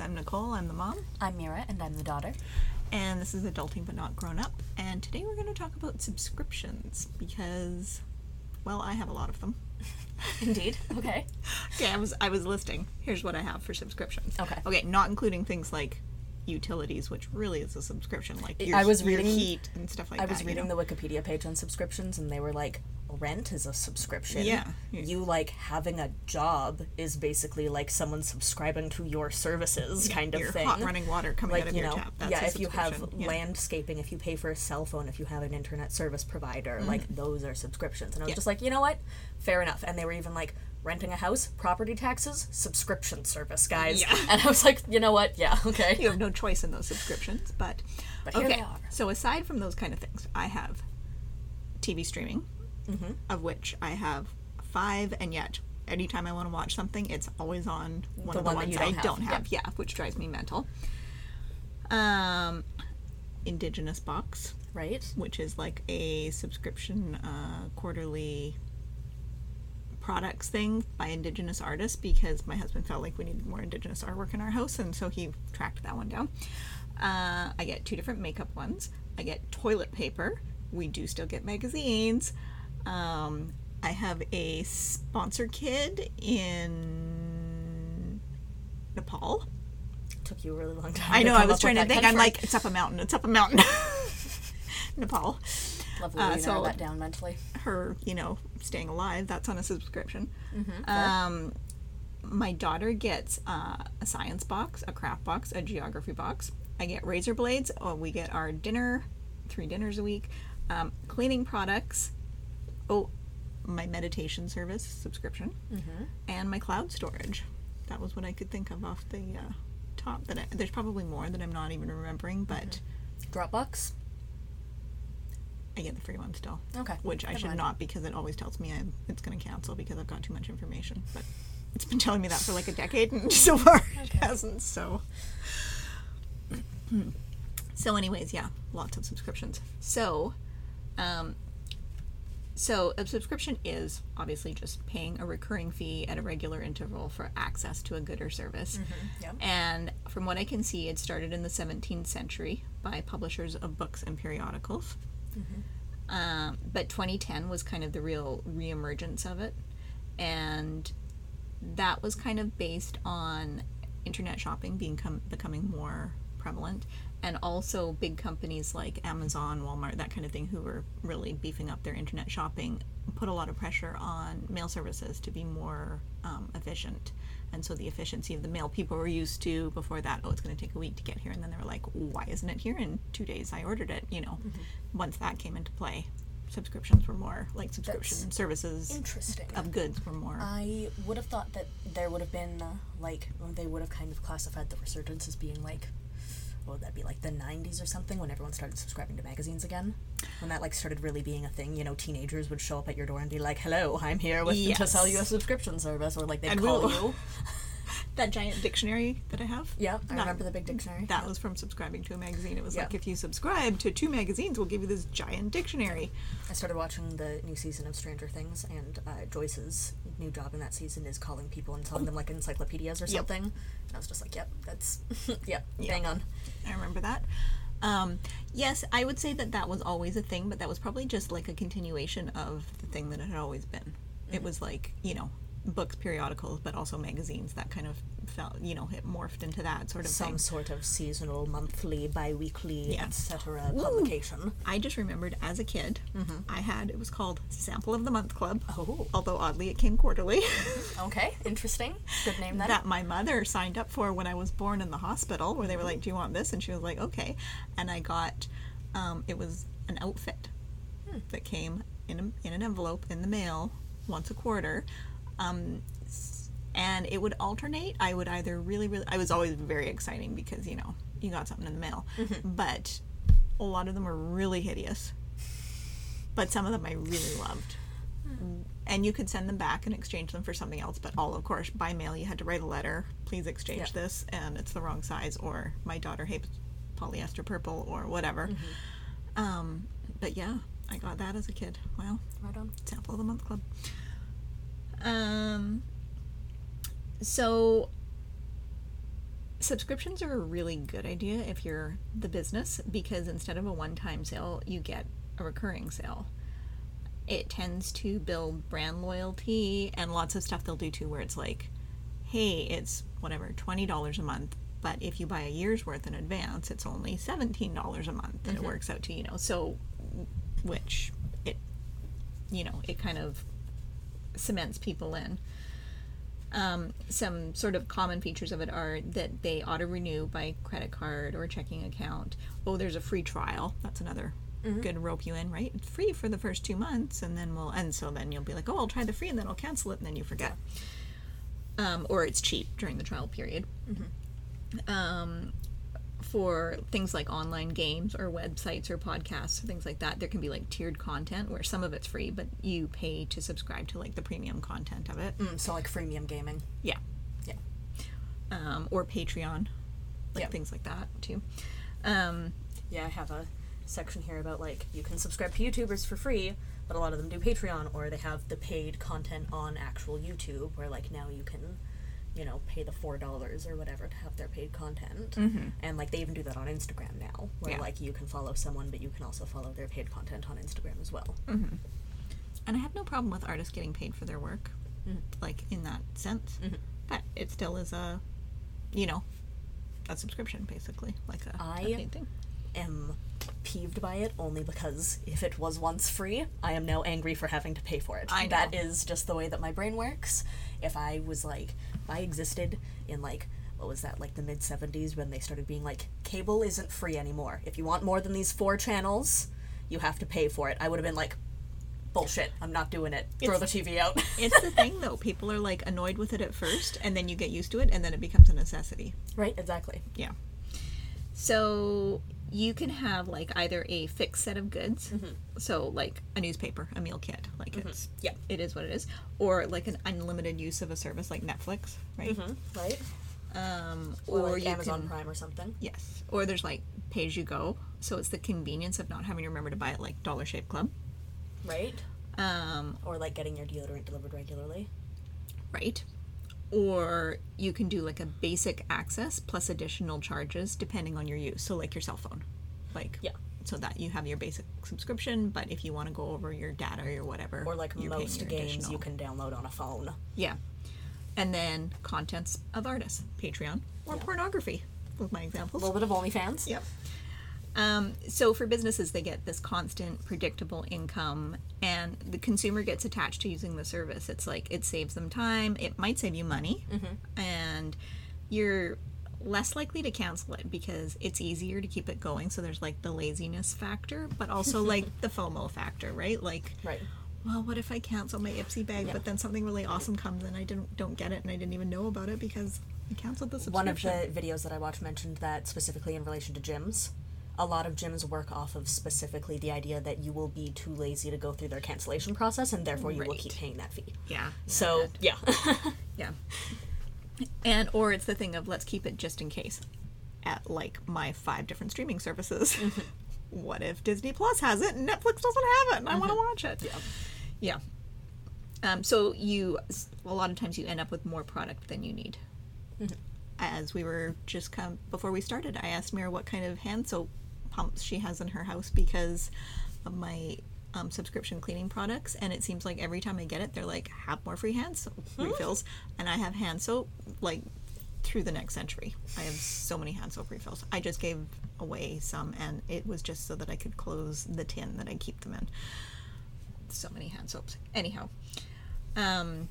I'm Nicole. I'm the mom. I'm Mira, and I'm the daughter. And this is Adulting But Not Grown Up. And today we're going to talk about subscriptions because, well, I have a lot of them. Indeed. Okay. Okay, I was I was listing. Here's what I have for subscriptions. Okay. Okay, not including things like utilities, which really is a subscription, like your, I was reading- heat and stuff like I that. I was you reading know? the Wikipedia page on subscriptions, and they were like, rent is a subscription. Yeah. You like having a job is basically like someone subscribing to your services kind of your thing. hot running water coming like out of you your know, tap. That's yeah. If you have. Yeah. landscaping, if you pay for a cell phone, if you have an internet service provider, like those are subscriptions. And I was Mm-hmm. Yeah. just like, you know what, fair enough. And they were even like. Renting a house, property taxes, subscription service, guys. Yeah. And I was like, you know what? Yeah, okay. you have no choice in those subscriptions, but, But here okay. they are. So aside from those kind of things, I have TV streaming, Mm-hmm. of which I have five, and yet anytime I want to watch something, it's always on one The of the one that ones I don't have, don't have. Yeah, which drives me mental. Um, Indigenous Box, Right? which is like a subscription uh, quarterly products thing by indigenous artists because my husband felt like we needed more indigenous artwork in our house and so he tracked that one down uh, i get two different makeup ones i get toilet paper we do still get magazines um, i have a sponsor kid in nepal Took you a really long time. i know i was trying to think i'm like it's up a mountain it's up a mountain nepal Lovely uh, so- that down mentally. her, you know, staying alive. That's on a subscription. Mm-hmm. Um, my daughter gets uh, a science box, a craft box, a geography box. I get razor blades. Oh, we get our dinner, three dinners a week. Um, cleaning products. Oh, my meditation service subscription, Mm-hmm. and my cloud storage. That was what I could think of off the uh, top. That I, there's probably more that I'm not even remembering, but Dropbox. I get the free one still. Okay. which I never should mind. not because it always tells me I'm, it's going to cancel because I've got too much information. But it's been telling me that for like a decade, and so far it hasn't. So, so anyways, yeah, lots of subscriptions. So, um, so a subscription is obviously just paying a recurring fee at a regular interval for access to a good or service. Yep. And from what I can see, it started in the 17th century by publishers of books and periodicals. Um, but 2010 was kind of the real reemergence of it. And that was kind of based on internet shopping being com- becoming more prevalent and also big companies like Amazon, Walmart, that kind of thing who were really beefing up their internet shopping put a lot of pressure on mail services to be more um, efficient. And so the efficiency of the mail people were used to before that, oh, it's going to take a week to get here. And then they were like, why isn't it here in two days? I ordered it, you know. Once that came into play, subscriptions were more like subscription services Interesting. of goods were more. I would have thought that there would have been uh, like they would have kind of classified the resurgence as being like what would that be like the 90s or something when everyone started subscribing to magazines again. When that like started really being a thing you know teenagers would show up at your door and be like hello i'm here with to sell you a subscription service or like they'd And call we'll- you that giant dictionary that I have. yeah i That- remember the big dictionary That was from subscribing to a magazine. It was Yeah. like if you subscribe to two magazines, we'll give you this giant dictionary. I started watching the new season of Stranger Things, and uh, Joyce's new job in that season is calling people and telling them like encyclopedias or Yep. something. And I was just like, "Yep, that's yep, bang on." I remember that. Um, yes, I would say that that was always a thing, but that was probably just like a continuation of the thing that it had always been. Mm-hmm. It was like, you know, books, periodicals, but also magazines that kind of felt, you know, it morphed into that sort of Some thing. sort of seasonal, monthly, bi-weekly, Yeah. etc. publication. I just remembered as a kid, Mm-hmm. I had, it was called Sample of the Month Club. Oh, Although oddly, it came quarterly. okay, interesting. Good name then. that my mother signed up for when I was born in the hospital, where they were like, "Do you want this?" And she was like, "Okay." And I got, um, it was an outfit that came in a, in an envelope in the mail once a quarter, um, and it would alternate. I would either really, really, I was always very exciting because you know you got something in the mail, but a lot of them were really hideous. But some of them I really loved. And you could send them back and exchange them for something else. But all of course by mail you had to write a letter. Please exchange Yeah. this and it's the wrong size or my daughter hates polyester purple or whatever. Um, but yeah i got that as a kid. Wow right on. sample of the month club um so subscriptions are a really good idea if you're the business because instead of a one-time sale, you get a recurring sale. It tends to build brand loyalty and lots of stuff they'll do too where it's like, hey, it's whatever, $20 a month, but if you buy a year's worth in advance, it's only $17 a month and it works out to, you know, so which it you know, it kind of cements people in. Um, some sort of common features of it are that they auto renew by credit card or checking account. Oh, there's a free trial. That's another good rope you in, right? It's free for the first two months, and then we'll, and so then you'll be like, oh, I'll try the free, and then I'll cancel it, and then you forget. Um, or it's cheap during the trial period. Um, for things like online games or websites or podcasts or things like that, there can be like tiered content where some of it's free, but you pay to subscribe to like the premium content of it. Mm, so like freemium gaming. Yeah. Yeah. Um, or Patreon, like Yeah. things like that too. Um, Yeah, I have a section here about like you can subscribe to YouTubers for free, but a lot of them do Patreon or they have the paid content on actual YouTube where like now you can, you know, pay the four dollars or whatever to have their paid content. Mm-hmm. And like they even do that on Instagram now, where Yeah. like you can follow someone but you can also follow their paid content on Instagram as well. Mm-hmm. and I have no problem with artists getting paid for their work, mm-hmm. like in that sense. But it still is a, you know, a subscription basically, like a, a I- paid thing. Am peeved by it only because if it was once free, I am now angry for having to pay for it. I know. That is just the way that my brain works. If I was like, if I existed in like, what was that, like the mid 70s when they started being like, cable isn't free anymore. If you want more than these four channels, you have to pay for it. I would have been like, bullshit, I'm not doing it. Throw the TV out. It's the thing though, people are like annoyed with it at first, and then you get used to it, and then it becomes a necessity. right, exactly. Yeah. So you can have like either a fixed set of goods, so like a newspaper, a meal kit, like it's Yeah. it is what it is, or like an unlimited use of a service like Netflix, right? Right? Um, Or, or like Amazon can, Prime or something. yes, or there's like pay as you go, so it's the convenience of not having to remember to buy it like Dollar Shave Club, Right? um, Or like getting your deodorant delivered regularly. right? Or you can do like a basic access plus additional charges depending on your use. So like your cell phone, like Yeah. so that you have your basic subscription, but if you want to go over your data or whatever, Or like most games additional. you can download on a phone. yeah, and then contents of artists, Patreon or Yeah. pornography With my examples, A little bit of OnlyFans. Yep. Um, so for businesses, they get this constant, predictable income, and the consumer gets attached to using the service. It's like it saves them time. It might save you money, and you're less likely to cancel it because it's easier to keep it going. So there's like the laziness factor, but also like the FOMO factor, right? Like, Right. well, what if I cancel my Ipsy bag, Yeah. but then something really awesome comes and I didn't don't get it and I didn't even know about it because I canceled the subscription. One of the videos that I watched mentioned that specifically in relation to gyms. A lot of gyms work off of specifically the idea that you will be too lazy to go through their cancellation process and therefore you will keep paying that fee. yeah. So, yeah. Yeah. And or it's the thing of let's keep it just in case at like my five different streaming services. Mm-hmm. what if Disney Plus has it and Netflix doesn't have it and I want to mm-hmm. watch it? Yeah. Yeah. Um, so you a lot of times you end up with more product than you need. Mm-hmm. As we were just come before we started, I asked Mira what kind of hand soap pumps she has in her house because of my um, subscription cleaning products, and it seems like every time I get it, they're like have more free hand soap refills, and I have hand soap like through the next century. I have so many hand soap refills. I just gave away some, and it was just so that I could close the tin that I keep them in. So many hand soaps. Anyhow, um,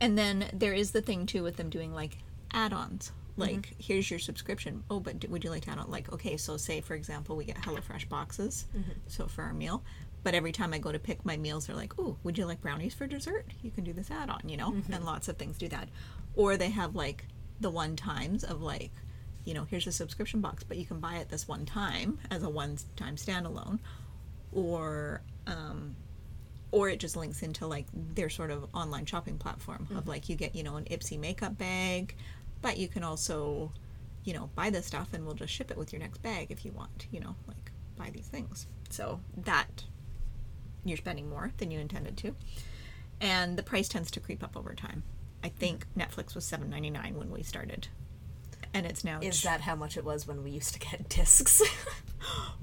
and then there is the thing too with them doing like add-ons. Mm-hmm. Like, here's your subscription. Oh, but would you like to add on? Like, okay, so say for example, we get HelloFresh boxes, mm-hmm. so for our meal. But every time I go to pick my meals, they're like, "Oh, would you like brownies for dessert? You can do this add-on, you know." Mm-hmm. And lots of things do that. Or they have like the one times of like, you know, here's a subscription box, but you can buy it this one time as a one-time standalone, or um, or it just links into like their sort of online shopping platform of like you get you know an Ipsy makeup bag, but you can also you know buy this stuff and we'll just ship it with your next bag if you want you know like buy these things so that you're spending more than you intended to and the price tends to creep up over time i think netflix was 7.99 when we started and it's now Is that how much it was when we used to get discs?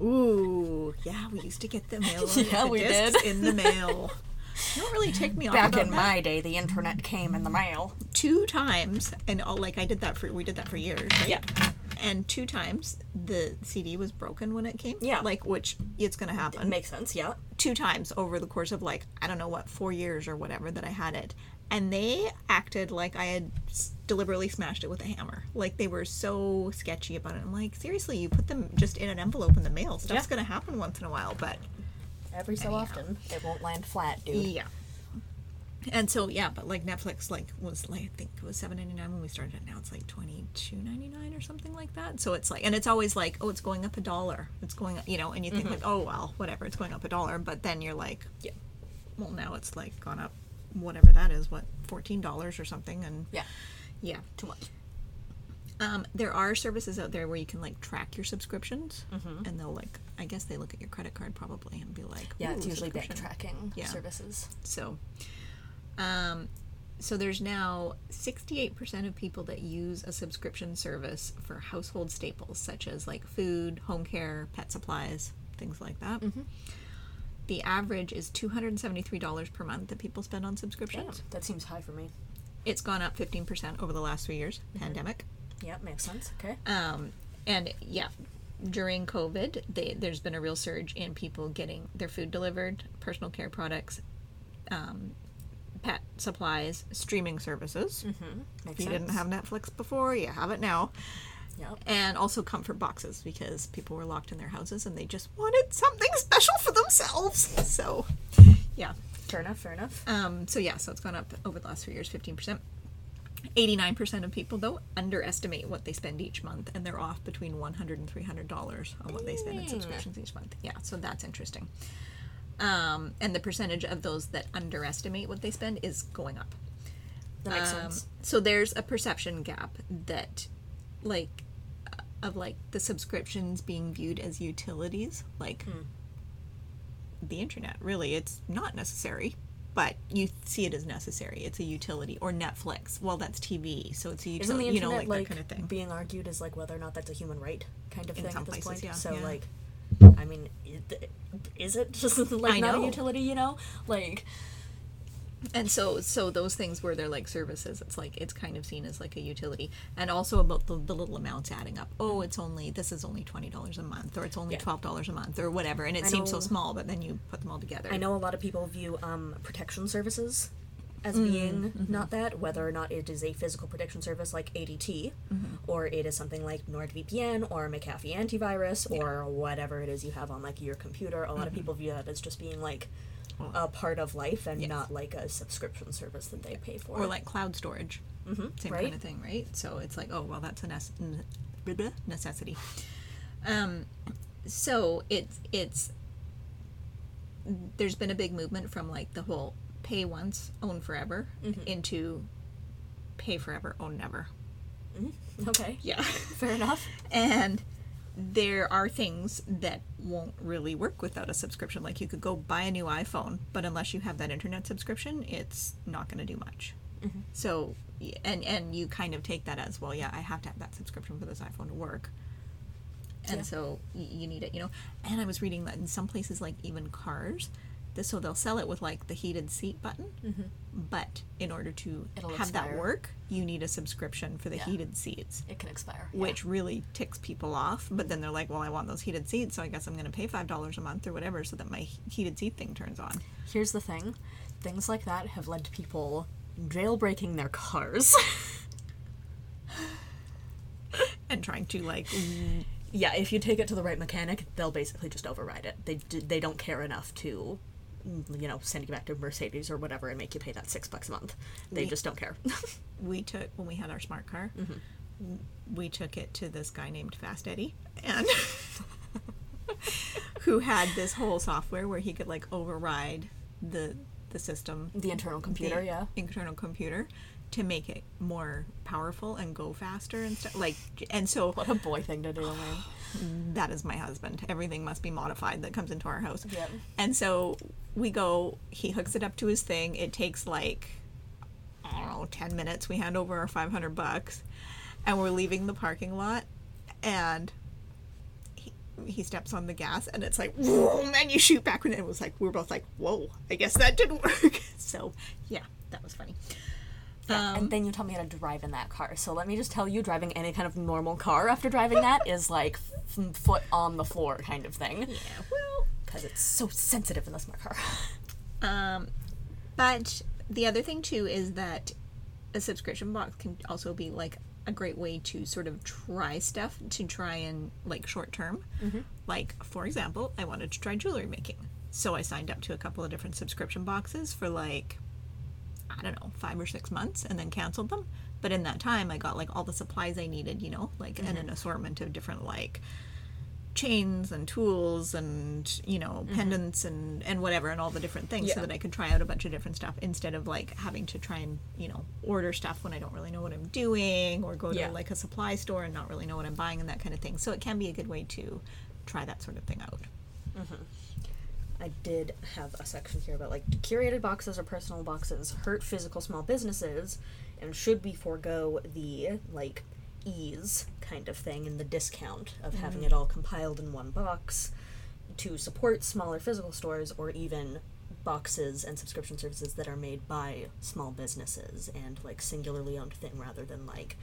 Ooh, yeah, we used to get the mail. Yeah, the we did. in the mail. You don't really take me off Back in that. my day, the internet came in the mail. two times, and all like I did that for we did that for years. Right? Yeah. And two times the CD was broken when it came. Yeah. Like which it's gonna happen. Makes sense, yeah. two times over the course of like I don't know what four years or whatever that I had it, and they acted like I had deliberately smashed it with a hammer. Like they were so sketchy about it. I'm like, seriously, you put them just in an envelope in the mail. Stuff's Yeah. gonna happen once in a while, but Every so Anyhow. often, it won't land flat, dude. yeah. And so yeah, but like Netflix like was like I think it was seven ninety nine when we started it. Now it's like twenty two ninety nine or something like that. So it's like and it's always like oh it's going up a dollar. It's going up you know and you think mm-hmm. like oh well whatever it's going up a dollar. But then you're like Yeah. well now it's like gone up whatever that is what fourteen dollars or something and Yeah. yeah Too much. Um, there are services out there where you can like track your subscriptions. And they'll like i guess they look at your credit card probably and be like Yeah, it's usually bank tracking Yeah. services. so um, so there's now 68% of people that use a subscription service for household staples such as like food home care pet supplies things like that. The average is $273 per month that people spend on Damn, subscriptions that seems high for me. it's gone up 15% over the last three years pandemic Yeah, makes sense. Okay. Um, and yeah, during COVID, they, there's been a real surge in people getting their food delivered, personal care products, um, pet supplies, streaming services. Mm-hmm. If you sense. didn't have Netflix before, you have it now. Yep. And also comfort boxes because people were locked in their houses and they just wanted something special for themselves. So, yeah. Fair enough. Fair enough. Um, so yeah, so it's gone up over the last few years, fifteen percent. Eighty-nine percent of people though underestimate what they spend each month, and they're off between one hundred and three hundred dollars on what they spend in Mm. subscriptions each month. Yeah, so that's interesting. Um, and the percentage of those that underestimate what they spend is going up. That makes Um, sense. So there's a perception gap that, like, uh, of like the subscriptions being viewed as utilities, like Hmm. the internet. Really, it's not necessary, but you see it as necessary. It's a utility. Or Netflix. Well, that's TV, so it's a utility. Isn't the internet You know, like, like, that kind of thing. being argued as like whether or not that's a human right kind of In thing some at this places, point? yeah, So yeah. like, I mean, is it just I like not know. a utility? You know, like And so, so those things where they're like services, it's like it's kind of seen as like a utility, and also about the, the little amounts adding up. Oh, it's only this is only twenty dollars a month, or it's only Yeah. twelve dollars a month, or whatever, and it I seems so small, but then you put them all together. I know a lot of people view um, protection services as Mm, being mm-hmm. not that, whether or not it is a physical protection service like ADT, Mm-hmm. or it is something like NordVPN or McAfee antivirus or whatever it is you have on like your computer. A lot of people view that as just being like Mm-hmm. A part of life and yes. not like a subscription service that they pay for. or like cloud storage, hmm same right? kind of thing, right? So it's like, oh well, that's a nece- n- blah, blah, necessity. Um, so it's it's there's been a big movement from like the whole pay once, own forever, Mm-hmm. into pay forever, own never. Okay, Yeah. fair enough. and there are things that won't really work without a subscription. Like you could go buy a new iPhone, but unless you have that internet subscription, it's not going to do much. Mm-hmm. So, and and you kind of take that as well. Yeah, I have to have that subscription for this iPhone to work. And Yeah. so y- you need it, you know. And I was reading that in some places, like even cars, so they'll sell it with like the heated seat button. Mm-hmm. But in order to It'll have that work, you need a subscription for the Yeah. heated seats It can expire. which really ticks people off. But then they're like, well, I want those heated seats, so I guess I'm going to pay $5 a month or whatever so that my heated seat thing turns on. Here's the thing things like that have led to people jailbreaking their cars. And trying to, like, yeah, if you take it to the right mechanic, they'll basically just override it. They, d- they don't care enough to, you know, send you back to Mercedes or whatever and make you pay that six bucks a month. They We- just don't care. we took, when we had our smart car, mm-hmm. we took it to this guy named Fast Eddie. And. who had this whole software where he could like override the the system the internal computer, the yeah. internal computer to make it more powerful and go faster and stuff like and so What a boy thing to do, man. that is my husband. Everything must be modified that comes into our house. Yep. And so we go, he hooks it up to his thing. It takes like, I don't know, 10 minutes. We hand over our 500 bucks. and we're leaving the parking lot, and he, he steps on the gas, and it's like, whoa, and you shoot back, and it was like, we were both like, whoa, I guess that didn't work. so, yeah, that was funny. Um, and then you taught me how to drive in that car. So let me just tell you, driving any kind of normal car after driving that is like f- foot on the floor kind of thing. Yeah, well, Because it's so sensitive in the smart car. Um, but the other thing too is that a subscription box can also be like a great way to sort of try stuff to try and like short term. Like for example, I wanted to try jewelry making, so I signed up to a couple of different subscription boxes for like I don't know five or six months, and then canceled them. But in that time, I got like all the supplies I needed, you know, like and an mm-hmm. assortment of different like chains and tools and you know mm-hmm. pendants and and whatever and all the different things so that I could try out a bunch of different stuff instead of like having to try and you know order stuff when I don't really know what I'm doing or go Yeah. to like a supply store and not really know what I'm buying and that kind of thing. So it can be a good way to try that sort of thing out. Mm-hmm. I did have a section here about like curated boxes or personal boxes hurt physical small businesses, and should we forego the like ease kind of thing and the discount of having it mm-hmm. all compiled in one box to support smaller physical stores or even boxes and subscription services that are made by small businesses and like singularly owned thing rather than like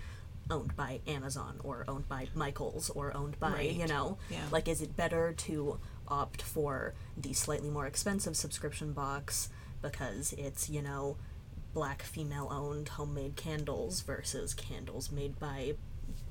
owned by Amazon or owned by Michaels or owned by you know? Yeah. like is it better to opt for the slightly more expensive subscription box because it's you know black female owned homemade candles versus candles made by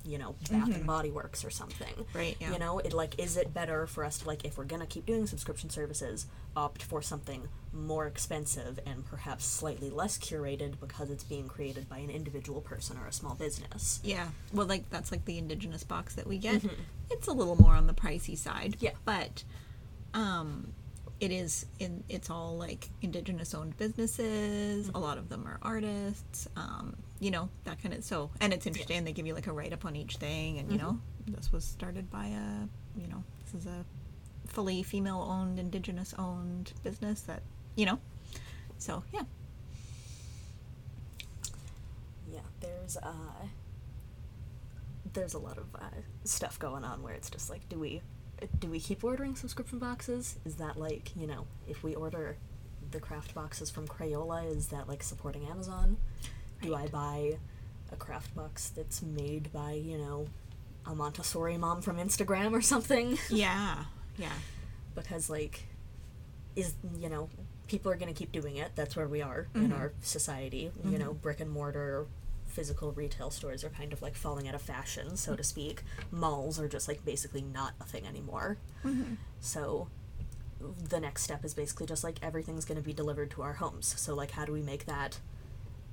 you know bath and body works or something Mm-hmm. Right, yeah. you know it like is it better for us to like if we're gonna keep doing subscription services opt for something more expensive and perhaps slightly less curated because it's being created by an individual person or a small business Yeah. Well, like that's like the indigenous box that we get. It's a little more on the pricey side. Yeah. But um it is in it's all like indigenous owned businesses. A lot of them are artists. Um, you know, that kind of so and it's interesting they give you like a write up on each thing and you know, this was started by a you know, this is a fully female owned, indigenous owned business that you know. So yeah. yeah there's uh there's a lot of uh, stuff going on where it's just like do we do we keep ordering subscription boxes? Is that like you know if we order the craft boxes from crayola is that like supporting amazon? Do i buy a craft box that's made by you know a montessori mom from instagram or something? Yeah. Yeah. because like is you know people are going to keep doing it. That's where we are in mm-hmm. our society. You mm-hmm. know brick and mortar physical retail stores are kind of like falling out of fashion so to speak malls are just like basically not a thing anymore mm-hmm. so the next step is basically just like everything's going to be delivered to our homes so like how do we make that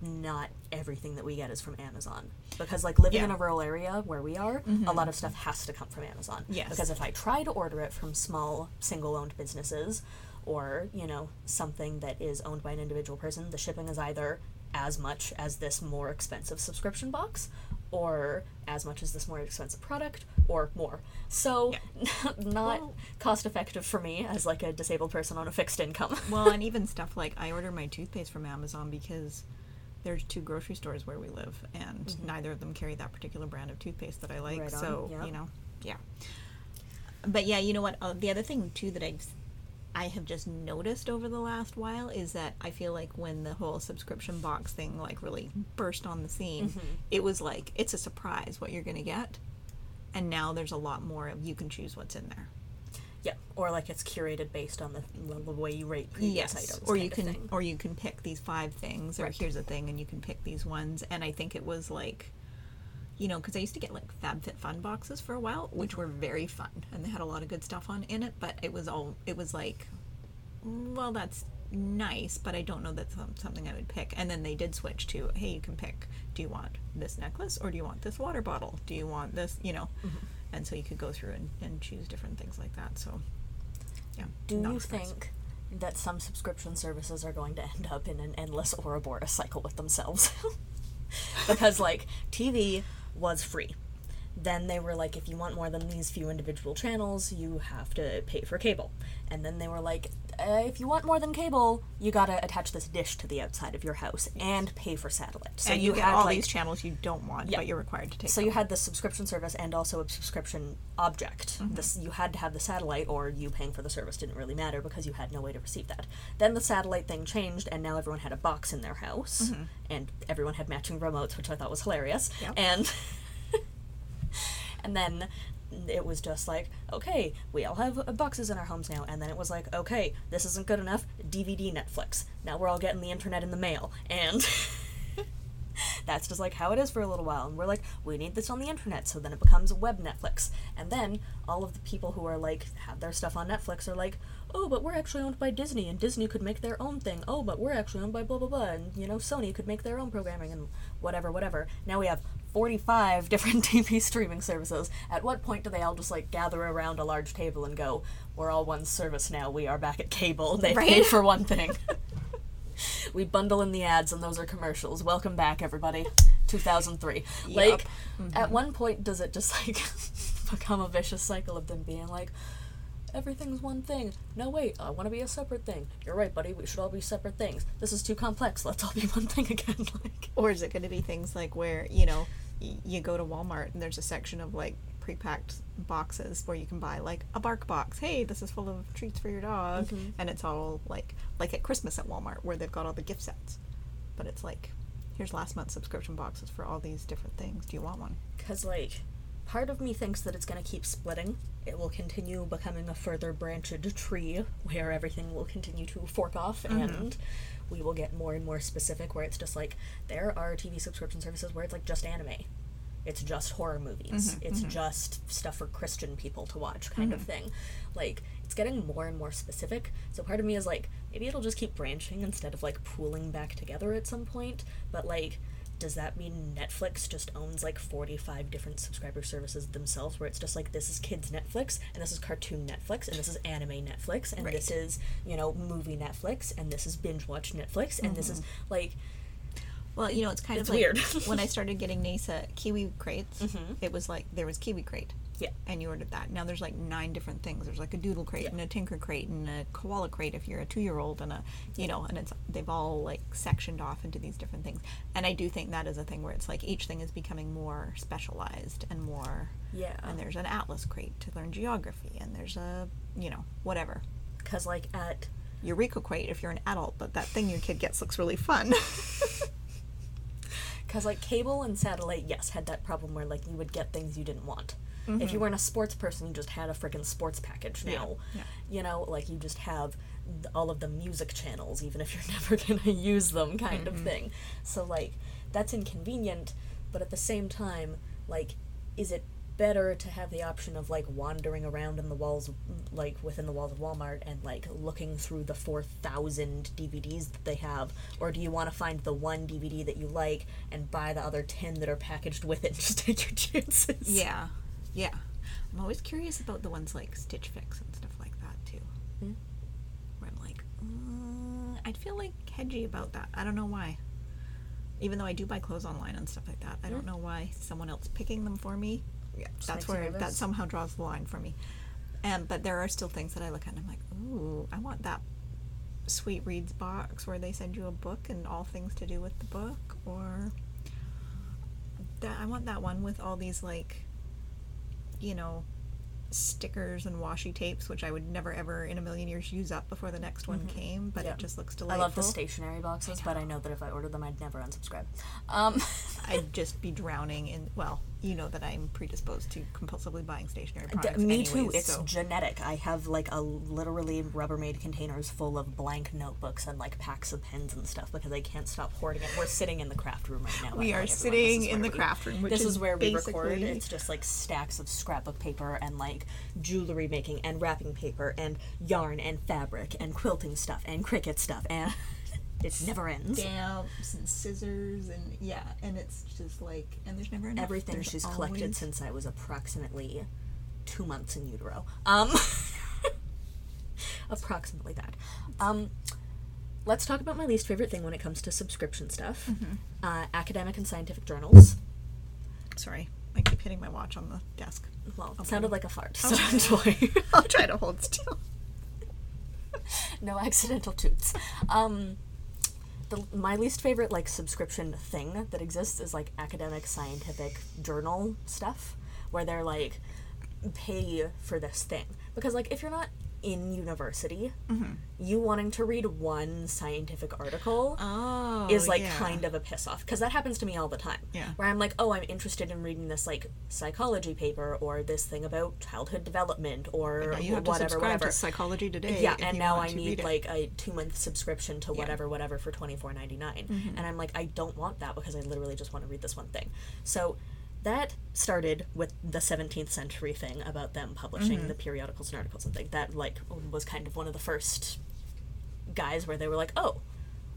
not everything that we get is from Amazon. Because like living in a rural area where we are, a mm-hmm. lot of stuff has to come from Amazon. Yes. Because if I try to order it from small single owned businesses or, you know, something that is owned by an individual person, the shipping is either as much as this more expensive subscription box or as much as this more expensive product or more. So not Well- cost effective for me as like a disabled person on a fixed income. well, and even stuff like I order my toothpaste from Amazon because there's two grocery stores where we live, and neither of them carry that particular brand of toothpaste that I like. Right so yeah. you know, yeah. But yeah, you know what? Uh, the other thing too that I've I have just noticed over the last while is that I feel like when the whole subscription box thing like really burst on the scene, mm-hmm. it was like it's a surprise what you're gonna get, and now there's a lot more of you can choose what's in there. Yeah, or like it's curated based on the, the way you rate previous yes items. or you can or you can pick these five things or Right. here's a thing and you can pick these ones and i think it was like you know because i used to get like fabfitfun boxes for a while which were very fun and they had a lot of good stuff on in it but it was all it was like well that's nice but i don't know that's something i would pick and then they did switch to hey you can pick do you want this necklace or do you want this water bottle do you want this you know Mm-hmm. and so you could go through and, and choose different things like that so yeah Do you expensive. think that some subscription services are going to end up in an endless Ouroboros cycle with themselves? because like TV was free. Then they were like, if you want more than these few individual channels, you have to pay for cable. And then they were like, uh, if you want more than cable, you gotta attach this dish to the outside of your house and pay for satellite. So and you, get had, all like- these channels you don't want, Yeah. but you're required to take. So them. you had the subscription service and also a subscription object. Mm-hmm. This you had to have the satellite, or you paying for the service didn't really matter because you had no way to receive that. Then the satellite thing changed, and now everyone had a box in their house, and everyone had matching remotes, which I thought was hilarious. Mm-hmm. Yep. And and then it was just like, okay, we all have uh, boxes in our homes now. And then it was like, okay, this isn't good enough. DVD Netflix. Now we're all getting the internet in the mail, and. that's just like how it is for a little while and we're like we need this on the internet so then it becomes web netflix and then all of the people who are like have their stuff on netflix are like oh but we're actually owned by disney and disney could make their own thing oh but we're actually owned by blah blah blah and you know sony could make their own programming and whatever whatever now we have 45 different tv streaming services at what point do they all just like gather around a large table and go we're all one service now we are back at cable they Right? paid for one thing we bundle in the ads and those are commercials. Welcome back, everybody. 2003. Like, mm-hmm. at one point, does it just like become a vicious cycle of them being like, everything's one thing. No, wait, I want to be a separate thing. You're right, buddy. We should all be separate things. This is too complex. Let's all be one thing again. like, Or is it going to be things like where, you know, you go to Walmart and there's a section of like pre-packed boxes where you can buy like a bark box. Hey, this is full of treats for your dog, mm-hmm. and it's all like like at Christmas at Walmart where they've got all the gift sets. But it's like here's last month's subscription boxes for all these different things. Do you want one? Because, like, part of me thinks that it's going to keep splitting. It will continue becoming a further branched tree where everything will continue to fork off mm-hmm. and we will get more and more specific where it's just like there are TV subscription services where it's like just anime. It's just horror movies. Mm-hmm, it's mm-hmm. just stuff for Christian people to watch, kind of mm-hmm. thing. Like, it's getting more and more specific. So part of me is like, maybe it'll just keep branching instead of like pooling back together at some point. But like, does that mean Netflix just owns like 45 different subscriber services themselves where it's just like this is kids Netflix and this is cartoon Netflix and this is anime Netflix and this is, you know, movie Netflix and this is binge watch Netflix and this is mm-hmm. like Well, you know, it's kind It's of like weird. when I started getting NASA Kiwi crates, mm-hmm. it was like there was Kiwi crate. Yeah. And you ordered that. Now there's like nine different things. There's like a doodle crate Yeah. and a tinker crate and a koala crate if you're a two year old and a you know, and it's they've all like sectioned off into these different things. And I do think that is a thing where it's like each thing is becoming more specialized and more Yeah. and there's an atlas crate to learn geography and there's a you know, whatever. cuz like at Eureka crate if you're an adult, but that thing your kid gets looks really fun. Because like cable and satellite, yes, had that problem where like you would get things you didn't want. If you mm-hmm. weren't a sports person, you just had a freaking sports package. Now, yeah. you know, like you just have all of the music channels, even if you're never gonna use them, kind of mm-hmm. thing. So like that's inconvenient, but at the same time, like, is it better to have the option of like wandering around in the walls, like within the walls of Walmart, and like looking through the four thousand DVDs that they have, or do you want to find the one DVD that you like and buy the other ten that are packaged with it and just take your chances? Yeah, yeah. I'm always curious about the ones like Stitch Fix and stuff like that too. Hmm. Where I'm like, mm, I'd feel like hedgy about that. I don't know why. Even though I do buy clothes online and stuff like that, I don't know why someone else picking them for me. Yeah, that's where that somehow draws the line for me. And but there are still things that I look at and I'm like, ooh, I want that sweet reads box where they send you a book and all things to do with the book, or that I want that one with all these like you know, stickers and washi tapes, which I would never ever in a million years use up before the next one came, but Mm-hmm. Yeah. it just looks delightful. I love the stationery boxes, but I know that if I ordered them, I'd never unsubscribe. Um, I'd just be drowning in. Well, you know that I'm predisposed to compulsively buying stationery D- products. me too. It's so- genetic. I have like a literally Rubbermaid containers full of blank notebooks and like packs of pens and stuff because I can't stop hoarding it. We're sitting in the craft room right now. We are sitting in the we- craft room, which this is is where we record. It's just like stacks of scrapbook paper and like jewelry making and wrapping paper and yarn and fabric and quilting stuff and Cricut stuff and it never ends. stamps and scissors and yeah, and it's just like and there's never enough. Everything There's she's collected since I was approximately two months in utero. Um, approximately that. Um, let's talk about my least favorite thing when it comes to subscription stuff: Mm-hmm. uh, academic and scientific journals. Sorry, I keep hitting my watch on the desk. Well, it sounded like a fart. So Okay. enjoy. I'll try to hold still. no accidental toots. Um, the, my least favorite like subscription thing that exists is like academic scientific journal stuff where they're like pay for this thing. Because like if you're not in university you wanting to read one scientific article Oh, is like yeah. kind of a piss off because that happens to me all the time. Yeah. Where I'm like, oh, I'm interested in reading this like psychology paper or this thing about childhood development or you have to whatever, subscribe whatever. to Psychology Today. yeah, and now I need like a two month subscription to whatever, whatever for twenty four ninety nine, Mm-hmm. and I'm like, I don't want that because I literally just want to read this one thing. So that started with the 17th century thing about them publishing Mm-hmm. the periodicals and articles and things. That like was kind of one of the first guys where they were like, oh,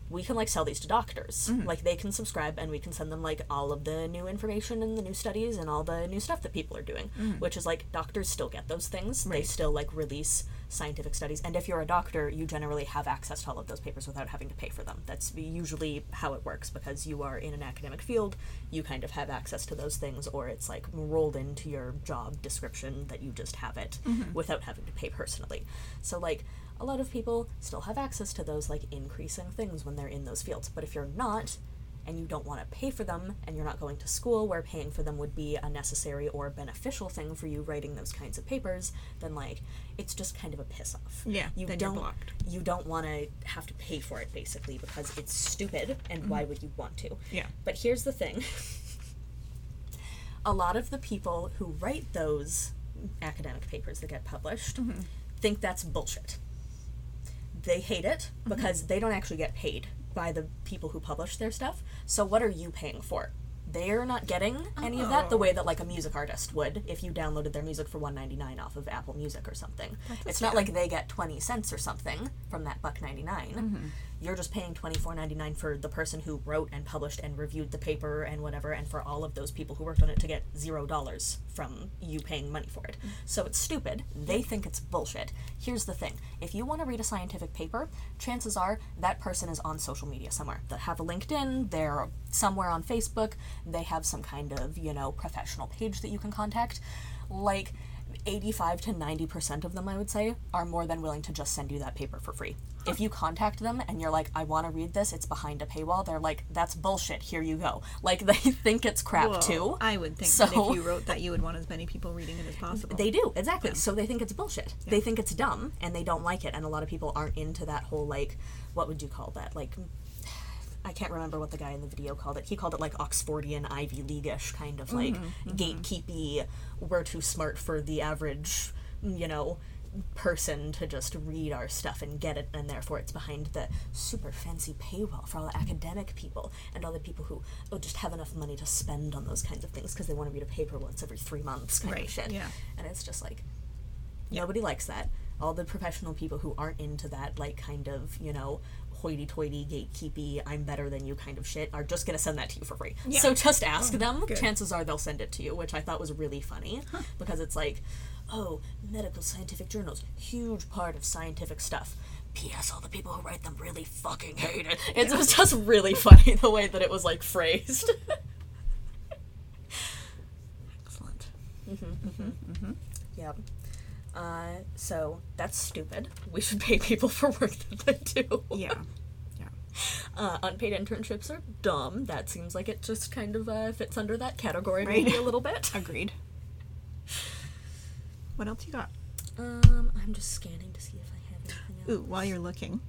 we can like sell these to doctors. Mm-hmm. Like they can subscribe and we can send them like all of the new information and the new studies and all the new stuff that people are doing. Which is like doctors still get those things. They Mm-hmm. Still like release scientific studies. And if you're a doctor, you generally have access to all of those papers without having to pay for them. That's usually how it works because you are in an academic field, you kind of have access to those things or it's like rolled into your job description that you just have it without having to pay personally. So like a lot of people still have access to those like increasing things when they're in those fields. But if you're not, and you don't want to pay for them, and you're not going to school where paying for them would be a necessary or beneficial thing for you writing those kinds of papers, then like it's just kind of a piss off. Yeah, you then you're don't blocked. you don't want to have to pay for it basically because it's stupid, and why would you want to? Mm-hmm. Yeah. But here's the thing. a lot of the people who write those academic papers that get published Mm-hmm. think that's bullshit. They hate it because mm-hmm. they don't actually get paid by the people who publish their stuff. So what are you paying for? They're not getting any of that the way that like a music artist would if you downloaded their music for 1.99 off of Apple Music or something. It's not like they get 20 cents or something from that buck 99. You're just paying 24.99 for the person who wrote and published and reviewed the paper and whatever and for all of those people who worked on it to get 0 dollars from you paying money for it. So it's stupid. They think it's bullshit. Here's the thing. If you want to read a scientific paper, chances are that person is on social media somewhere. They have a LinkedIn, they're somewhere on Facebook, they have some kind of, you know, professional page that you can contact. Like 85 to 90% of them, I would say, are more than willing to just send you that paper for free. If you contact them and you're like, I want to read this, it's behind a paywall, they're like, that's bullshit, here you go. Like, they think it's crap Well, too. I would think that So- if you wrote that, you would want as many people reading it as possible. They do, exactly. So they think it's bullshit. They think it's dumb and they don't like it. And a lot of people aren't into that whole, like, what would you call that? Like, I can't remember what the guy in the video called it. He called it like Oxfordian Ivy League-ish kind of like mm-hmm, mm-hmm. gatekeepy. We're too smart for the average, you know, person to just read our stuff and get it, and therefore it's behind the super fancy paywall for all the academic people and all the people who oh, just have enough money to spend on those kinds of things because they want to read a paper once every three months, kind Right, of shit. yeah. And it's just like nobody likes that. All the professional people who aren't into that, like, kind of, you know, hoity toity, gatekeepy, I'm better than you kind of shit, are just going to send that to you for free. Yeah. So just ask oh, them. good. Chances are they'll send it to you, which I thought was really funny because it's like, oh, medical scientific journals, huge part of scientific stuff. P.S. All the people who write them really fucking hate it. It was just really funny the way that it was like phrased. Excellent. Mm-hmm, mm-hmm, mm-hmm, yep. Uh, so that's stupid. We should pay people for work that they do. Yeah. Yeah. Uh, unpaid internships are dumb. That seems like it just kind of uh, fits under that category Right. maybe a little bit. Agreed. What else you got? Um, I'm just scanning to see if I have anything else. Ooh, while you're looking,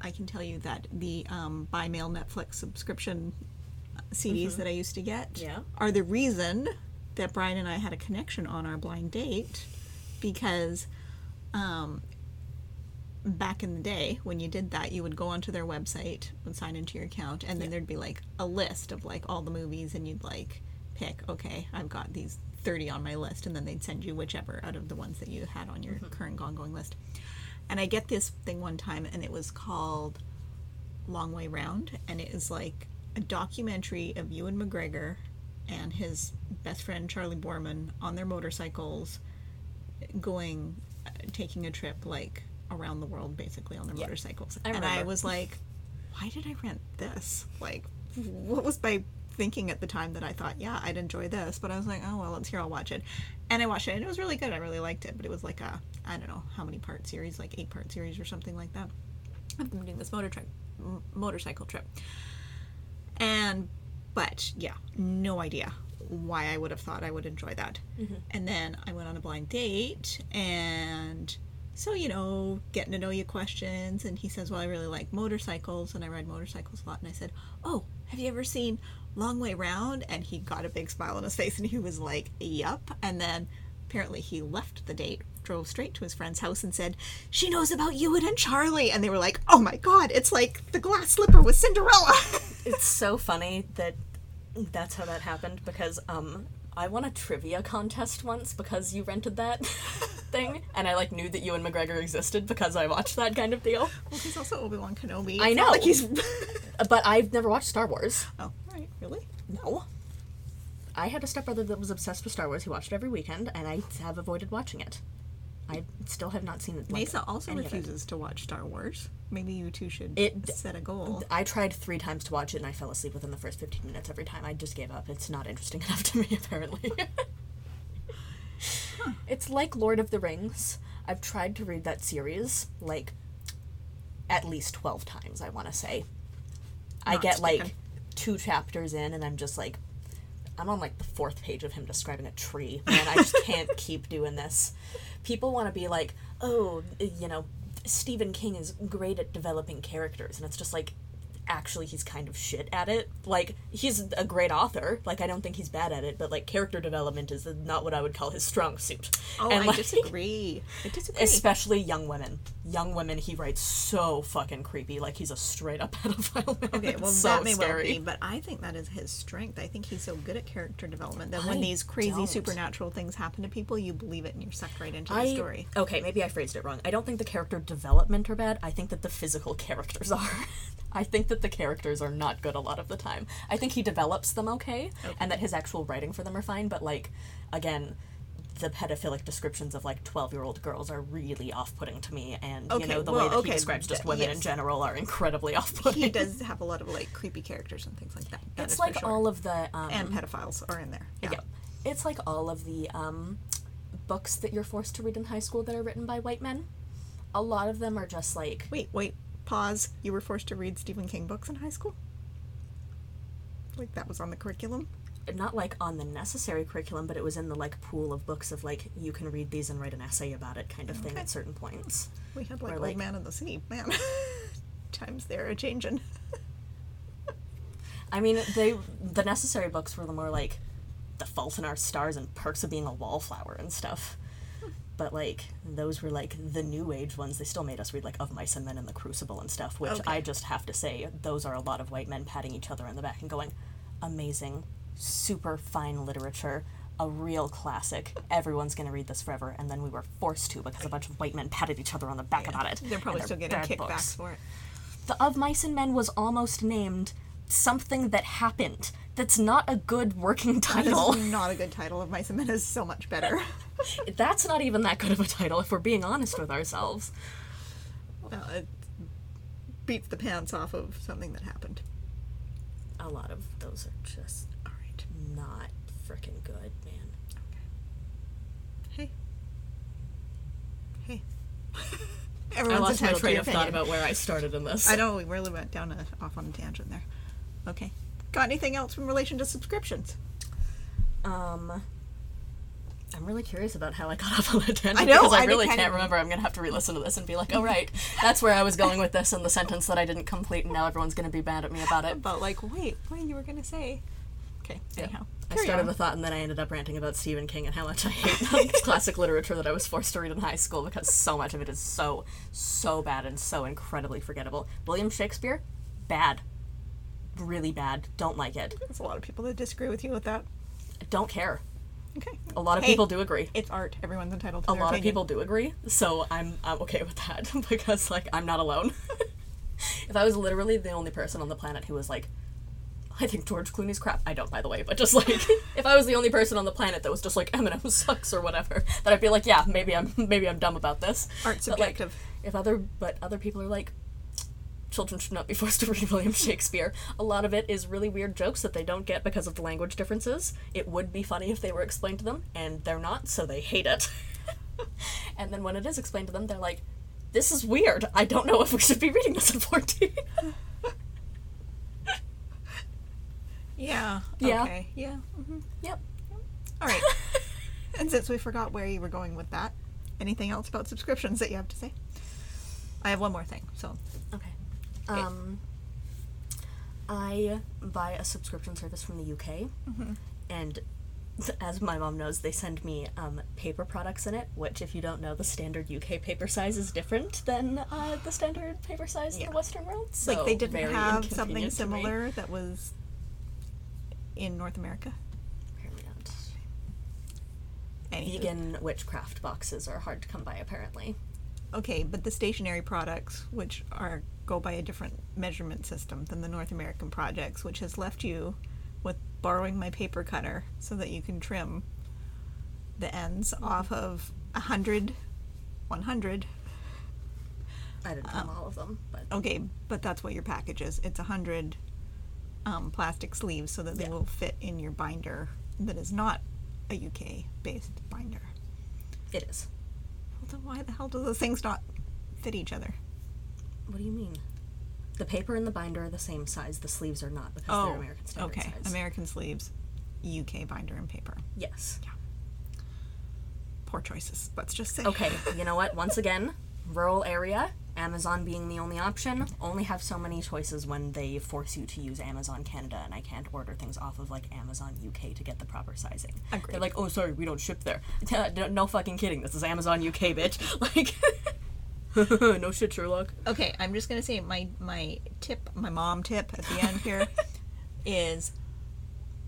I can tell you that the um, by mail Netflix subscription uh, CDs that I used to get Mm-hmm. Yeah. are the reason that Brian and I had a connection on our blind date because um, back in the day when you did that you would go onto their website and sign into your account and then there'd be like a list of like all the movies and you'd like pick okay i've got these 30 on my list and then they'd send you whichever out of the ones that you had on your current ongoing list. And i get this thing one time and it was called long way round and it is like a documentary of ewan mcgregor and his best friend charley boorman on their motorcycles going uh, taking a trip like around the world basically on their Yeah. motorcycles. I and i was like why did i rent this? Like what was my thinking at the time that i thought yeah i'd enjoy this but i was like oh well let's hear i'll watch it. And i watched it and it was really good i really liked it but it was like a i don't know how many part series like eight part series or something like that. Of them doing this motor trip, m- motorcycle trip. And, but yeah, no idea why I would have thought I would enjoy that. Mm-hmm. And then I went on a blind date, and so you know, getting to know you questions. And he says, "Well, I really like motorcycles, and I ride motorcycles a lot." And I said, "Oh, have you ever seen Long Way Round?" And he got a big smile on his face, and he was like, "Yup." And then apparently he left the date drove straight to his friend's house and said she knows about Ewan and Charley and they were like oh my god it's like the glass slipper with Cinderella It's so funny that that's how that happened because um I won a trivia contest once because you rented that thing and I like knew that Ewan McGregor existed because I watched that kind of deal. well he's also Obi-Wan Kenobi I It's know. like he's But I've never watched Star Wars. oh right really No. I had a stepbrother that was obsessed with Star Wars. He watched it every weekend, and I have avoided watching it. I still have not seen it. like, Mesa also any of it. refuses to watch Star Wars maybe you two should It- set a goal I tried three times to watch it, and I fell asleep within the first 15 minutes every time. I just gave up. It's not interesting enough to me, apparently. It's like Lord of the Rings. I've tried to read that series, like, at least 12 times, I want to say. I Not get, like, two chapters in, and I'm just like, I'm on, like, the fourth page of him describing a tree, and I just can't keep doing this. People want to be like, oh, you know, Stephen King is great at developing characters, and it's just like, actually, he's kind of shit at it. Like, he's a great author. Like, I don't think he's bad at it, but, like, character development is not what I would call his strong suit. oh and, I like, disagree I disagree Especially young women. Young women, he writes so fucking creepy. Like, he's a straight up pedophile man. Okay, well so that may scary. well be, but I think that is his strength. I think he's so good at character development that when these crazy don't. supernatural things happen to people, you believe it and you're sucked right into the story. Okay, maybe I phrased it wrong. I don't think the character development are bad. I think that the physical characters are. I think that the characters are not good a lot of the time. I think he develops them okay, and that his actual writing for them are fine, but like again, the pedophilic descriptions of like 12-year-old girls are really off-putting to me and you know the well, way that okay, he describes just women in general are incredibly off-putting. He does have a lot of like creepy characters and things like that. That it's like sure. all of the um, and pedophiles are in there. Yeah. Yeah. It's like all of the um, books that you're forced to read in high school that are written by white men. A lot of them are just like Wait, wait, pause. You were forced to read Stephen King books in high school? Like that was on the curriculum? not like on the necessary curriculum, but it was in the like pool of books of like you can read these and write an essay about it kind of thing at certain points. Hmm. We had like Or, Old Man in the Sea. Man. Times they're a changing. I mean, they the necessary books were the more like the Fault in Our Stars and Perks of Being a Wallflower and stuff. But like those were like the new age ones. They still made us read like Of Mice and Men and the Crucible and stuff, which Okay. I just have to say those are a lot of white men patting each other on the back and going, "Amazing, super fine literature." A real classic. Everyone's gonna read this forever, and then we were forced to because a bunch of white men patted each other on the back about it. They're probably still getting kickbacks for it. the Of Mice and Men was almost named something that happened. That's not a good working title. not a good title of Mice and Men is so much better. That's not even that good of a title if we're being honest with ourselves. well, it beats the pants off of something that happened. A lot of those are just All right. not freaking good, man. Okay. Hey. Hey. Everyone's I lost my train of thought about where I started in this. I know we really went down a, off on a tangent there. Okay. Got anything else in relation to subscriptions? Um, I'm really curious about how I got off on a tangent I know, because I I really can't of- remember. I'm gonna have to re-listen to this and be like, "Oh right, that's where I was going with this," and the sentence that I didn't complete, and now everyone's gonna be mad at me about it. But like, wait, what you were gonna say? Okay. Anyhow, I started on. the thought and then I ended up ranting about Stephen King and how much I hate classic literature that I was forced to read in high school because so much of it is so, so bad and so incredibly forgettable. William Shakespeare, bad. Really bad. Don't like it. There's a lot of people that disagree with you with that. Don't care. Okay. A lot of Hey, people do agree. It's art. Everyone's entitled to A lot of people do agree, so I'm I'm okay with that because like I'm not alone. if I was literally the only person on the planet who was like, I think George Clooney's crap. I don't, by the way, but just like if I was the only person on the planet that was just like Eminem sucks or whatever, then I'd be like, yeah, maybe I'm maybe I'm dumb about this. Art's But, like, subjective. if other but other people are like, children should not be forced to read William Shakespeare. A lot of it is really weird jokes that they don't get because of the language differences. It would be funny if they were explained to them, and they're not, so they hate it. and then when it is explained to them, they're like, this is weird. I don't know if we should be reading this at 14. Yeah. Yeah. Okay. Yeah. hmm yep. All right. and since we forgot where you were going with that, anything else about subscriptions that you have to say? I have one more thing. So, Okay. Um, I buy a subscription service from the UK, and as my mom knows, they send me um, paper products in it. Which, if you don't know, the standard UK paper size is different than uh, the standard paper size in the Western world. So like, they didn't have something inconvenient to me. similar that was in North America. Apparently not. Anywho. Vegan witchcraft boxes are hard to come by. Apparently. Okay, but the stationary products, which are go by a different measurement system than the North American projects, which has left you with borrowing my paper cutter so that you can trim the ends off of 100, 100. I didn't trim all of them, but Okay, but that's what your package is. It's 100 um, plastic sleeves so that they Yeah. will fit in your binder that is not a UK based binder. it is. Well, then why the hell do those things not fit each other? What do you mean? The paper and the binder are the same size. The sleeves are not because they're oh, American standard Oh, okay. size. American sleeves, UK binder and paper. yes. Yeah. Poor choices. Let's just say. Okay, you know what? Once again, rural area, Amazon being the only option, only have so many choices when they force you to use Amazon Canada, and I can't order things off of like Amazon UK to get the proper sizing. Agreed. They're like, oh, sorry, we don't ship there. no, no fucking kidding. This is Amazon UK, bitch. Like, no shit, Sherlock. Okay, I'm just gonna say my my tip, my mom tip at the end here is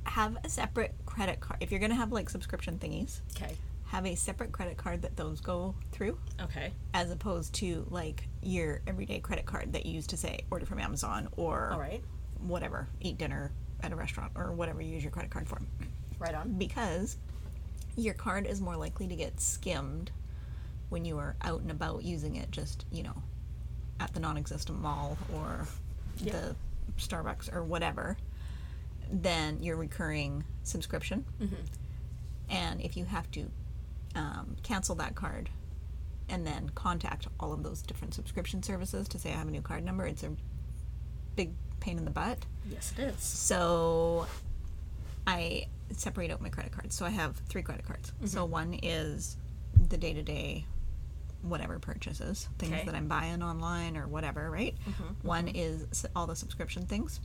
have a separate credit card. If you're gonna have like subscription thingies, Okay. have a separate credit card that those go through, Okay. as opposed to like your everyday credit card that you use to say order from Amazon or All right. whatever, eat dinner at a restaurant or whatever you use your credit card for. Right on. because your card is more likely to get skimmed when you are out and about using it just you know at the non-existent mall or the starbucks or whatever then your recurring subscription and if you have to um, cancel that card and then contact all of those different subscription services to say i have a new card number it's a big pain in the butt Yes, it is. so I separate out my credit cards. So I have three credit cards. So one is the day to day whatever purchases, things Okay. that I'm buying online or whatever, right? Mm-hmm. One is all the subscription things.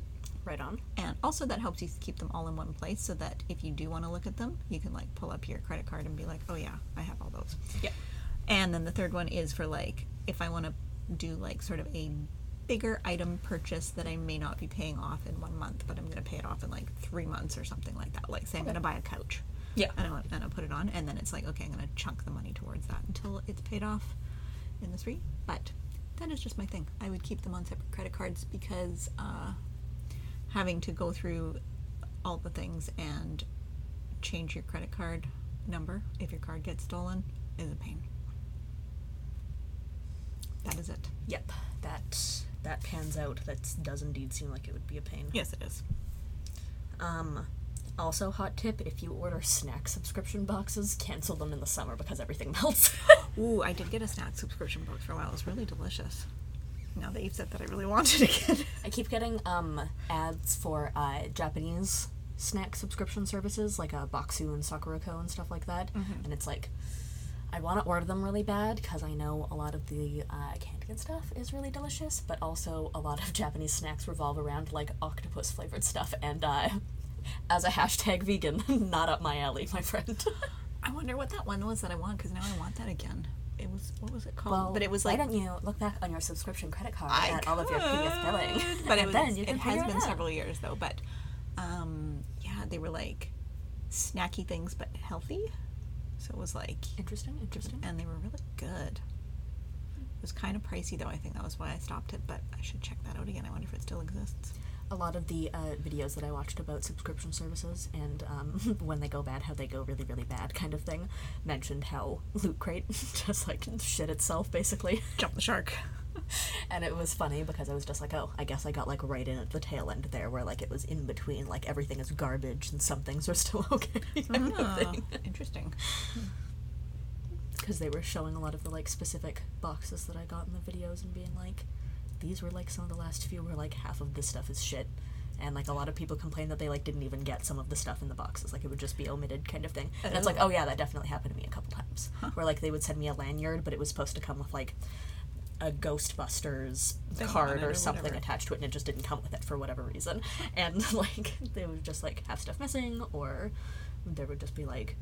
Right on. And also that helps you keep them all in one place so that if you do want to look at them, you can like pull up your credit card and be like, "Oh yeah, I have all those." Yeah. And then the third one is for like if I want to do like sort of a bigger item purchase that I may not be paying off in one month, but I'm going to pay it off in like three months or something like that. Like say I'm going to buy a couch. Yeah. And I want, and I'll put it on, and then it's like okay, I'm going to chunk the money towards that until it's paid off in the three. But that is just my thing. I would keep them on separate credit cards because uh, having to go through all the things and change your credit card number if your card gets stolen is a pain. That is it. Yep. That that pans out. That does indeed seem like it would be a pain. Yes, it is. Um, also, hot tip: if you order snack subscription boxes, cancel them in the summer because everything melts. Ooh, I did get a snack subscription box for a while. It was really delicious. Now that you've said that, I really wanted it again. I keep getting um ads for uh, Japanese snack subscription services like uh, Bokksu and Sakuraco and stuff like that, and it's like. I want to order them really bad because I know a lot of the uh, candy and stuff is really delicious, but also a lot of Japanese snacks revolve around like octopus flavored stuff. And uh, as a hashtag vegan, not up my alley, my friend. I wonder what that one was that I want because now I want that again. It was what was it called? Well, but it was like why don't you look back on your subscription credit card I at all of your previous billing, but it, was, then you it has been it several years though. But um, yeah, they were like snacky things but healthy. So it was like, Interesting, interesting. and they were really good. It was kind of pricey though. I think that was why I stopped it. But I should check that out again. I wonder if it still exists. A lot of the uh, videos that I watched about subscription services and um, when they go bad, how they go really, really bad, kind of thing, mentioned how Loot Crate just like shit itself basically. Jump the shark. And it was funny because I was just like, oh, I guess I got like right in at the tail end there, where like it was in between, like everything is garbage and some things are still okay. Ah, interesting. because they were showing a lot of the like specific boxes that I got in the videos and being like, these were like some of the last few where like half of the stuff is shit. And like a lot of people complained that they like didn't even get some of the stuff in the boxes, like it would just be omitted kind of thing. And it's like, Oh. yeah, that definitely happened to me a couple times. Where like they would send me a lanyard, but it was supposed to come with like a Ghostbusters Thing card or or something whatever. attached to it, and it just didn't come with it for whatever reason. And like they would just like have stuff missing, or there would just be like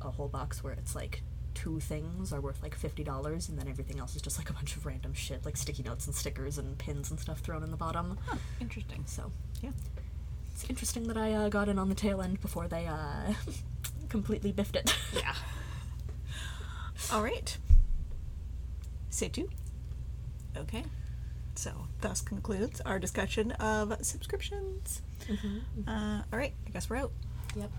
a whole box where it's like two things are worth like fifty dollars, and then everything else is just like a bunch of random shit, like sticky notes and stickers and pins and stuff thrown in the bottom. Huh, interesting. So Yeah. it's interesting that I uh, got in on the tail end before they uh, completely biffed it. Yeah. All right. Say two. Okay. So, thus concludes our discussion of subscriptions. Uh, all right. I guess we're out. Yep.